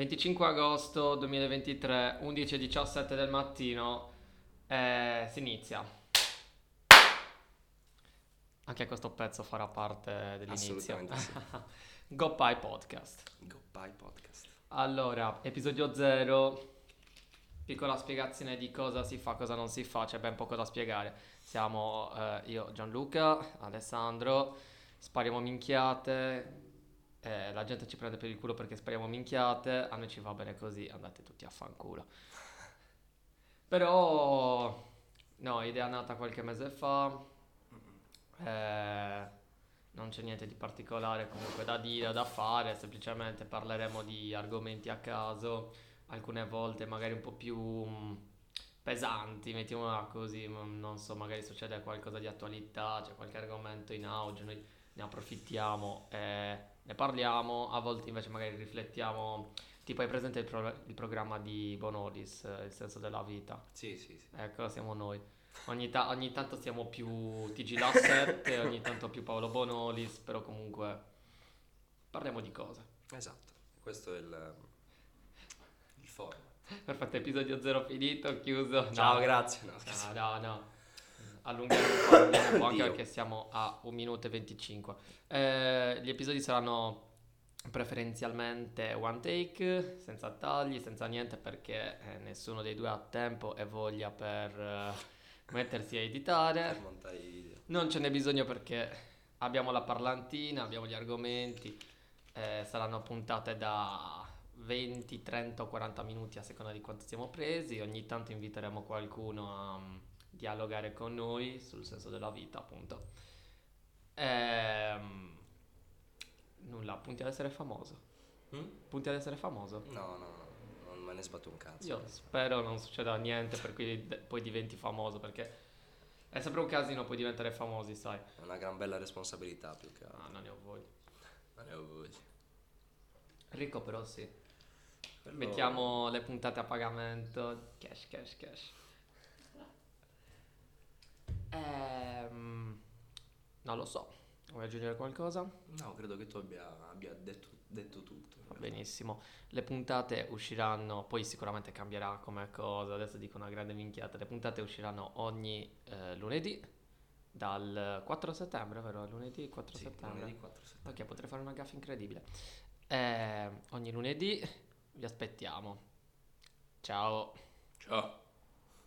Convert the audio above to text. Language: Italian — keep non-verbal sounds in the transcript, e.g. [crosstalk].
25 agosto 2023, 11.17 del mattino, eh, si inizia. Anche questo pezzo farà parte dell'inizio. Assolutamente sì. [laughs] Go Pie Podcast. Goodbye podcast. Allora, episodio 0, piccola spiegazione di cosa si fa, cosa non si fa, c'è ben poco da spiegare. Siamo eh, io, Gianluca, Alessandro, spariamo minchiate, eh, la gente ci prende per il culo perché spariamo minchiate, a noi ci va bene così, andate tutti a fanculo. Però, no, idea nata qualche mese fa, eh, non c'è niente di particolare comunque da dire, da fare, semplicemente parleremo di argomenti a caso, alcune volte magari un po' più mm, pesanti, mettiamola così, mm, non so, magari succede qualcosa di attualità, c'è qualche argomento in auge, noi ne approfittiamo e ne parliamo, a volte invece magari riflettiamo, tipo hai presente il, pro- il programma di Bonolis, eh, Il senso della vita? Sì, sì, sì. Ecco, siamo noi. Ogni, ta- ogni tanto siamo più TG Lasset, [laughs] ogni tanto più Paolo Bonolis, però comunque parliamo di cose. Esatto. Questo è il, il format. Perfetto, episodio 0 finito, chiuso. Ciao, No, grazie. No. No, no, no. Allunghiamo un po', allunghiamo un po' anche perché siamo a 1 minuto e 25. Eh, gli episodi saranno preferenzialmente one take, senza tagli, senza niente perché eh, nessuno dei due ha tempo e voglia per eh, mettersi a editare. Per montare i video. Non ce n'è bisogno perché abbiamo la parlantina, abbiamo gli argomenti, eh, saranno puntate da 20, 30 o 40 minuti a seconda di quanto siamo presi. Ogni tanto inviteremo qualcuno a dialogare con noi sul senso della vita, appunto. Ehm, nulla, punti ad essere famoso. Mm? Punti ad essere famoso. No, no, no, non me ne sbatto un cazzo. Io spero non succeda niente per cui de- poi diventi famoso perché è sempre un casino poi diventare famosi, sai. È una gran bella responsabilità più che altro. Ah, non ne ho voglia. Non ne ho voglia. Ricco però sì. Quello- Mettiamo le puntate a pagamento. Cash, cash, cash. Ehm, non lo so. Vuoi aggiungere qualcosa? No, credo che tu abbia, abbia detto, detto tutto. benissimo. Le puntate usciranno, poi sicuramente cambierà come cosa, adesso dico una grande minchiata. Le puntate usciranno ogni eh, lunedì dal 4 settembre, vero? Lunedì 4 Sì, settembre. lunedì 4 settembre. Ok, potrei fare una gaffa incredibile. Eh, ogni lunedì vi aspettiamo. Ciao. Ciao.